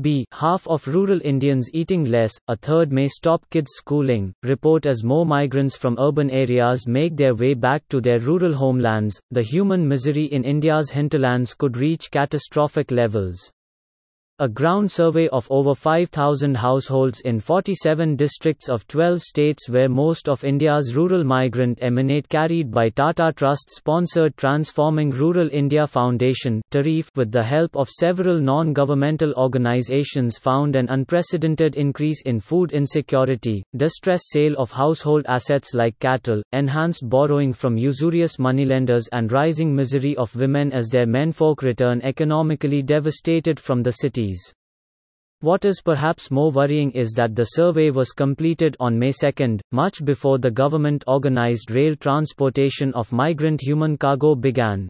B. Half of rural Indians eating less, a third may stop kids schooling. Report as more migrants from urban areas make their way back to their rural homelands, the human misery in India's hinterlands could reach catastrophic levels. A ground survey of over 5,000 households in 47 districts of 12 states where most of India's rural migrant emanate carried by Tata Trust-sponsored Transforming Rural India Foundation with the help of several non-governmental organizations found an unprecedented increase in food insecurity, distress sale of household assets like cattle, enhanced borrowing from usurious moneylenders and rising misery of women as their menfolk return economically devastated from the What is perhaps more worrying is that the survey was completed on May 2, much before the government organized rail transportation of migrant human cargo began.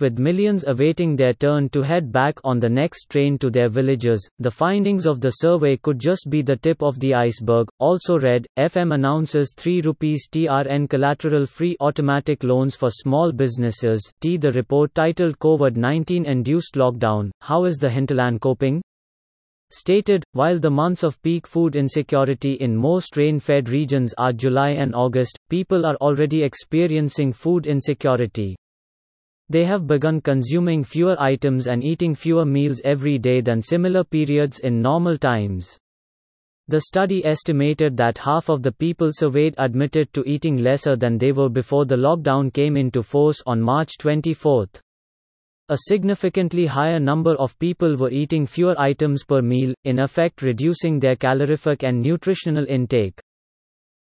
With millions awaiting their turn to head back on the next train to their villages, the findings of the survey could just be the tip of the iceberg. Also read, FM announces 3 rupees TRN collateral free automatic loans for small businesses. T. The report titled COVID 19 Induced Lockdown How is the Hinterland Coping? stated, while the months of peak food insecurity in most rain-fed regions are July and August, people are already experiencing food insecurity. They have begun consuming fewer items and eating fewer meals every day than similar periods in normal times. The study estimated that half of the people surveyed admitted to eating lesser than they were before the lockdown came into force on March 24. A significantly higher number of people were eating fewer items per meal, in effect reducing their calorific and nutritional intake.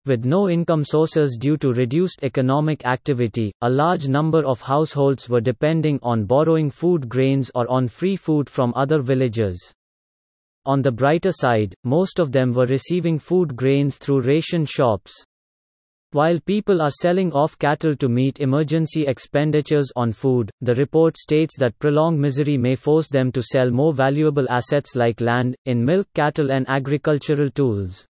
With no income sources due to reduced economic activity, a large number of households were depending on borrowing food grains or on free food from other villages. On the brighter side, most of them were receiving food grains through ration shops. While people are selling off cattle to meet emergency expenditures on food, the report states that prolonged misery may force them to sell more valuable assets like land, in milk cattle and agricultural tools.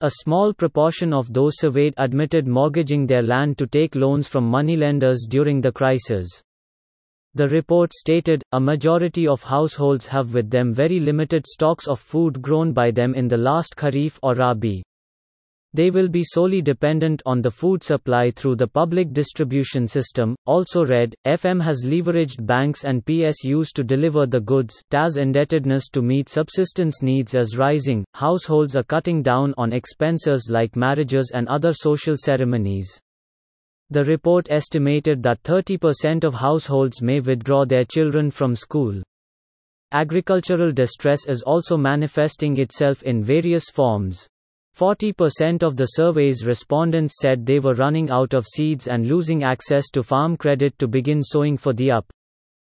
A small proportion of those surveyed admitted mortgaging their land to take loans from moneylenders during the crisis. The report stated, a majority of households have with them very limited stocks of food grown by them in the last kharif or rabi. They will be solely dependent on the food supply through the public distribution system. Also read, FM has leveraged banks and PSUs to deliver the goods. TAS indebtedness to meet subsistence needs is rising. Households are cutting down on expenses like marriages and other social ceremonies. The report estimated that 30% of households may withdraw their children from school. Agricultural distress is also manifesting itself in various forms. 40% of the survey's respondents said they were running out of seeds and losing access to farm credit to begin sowing for the up.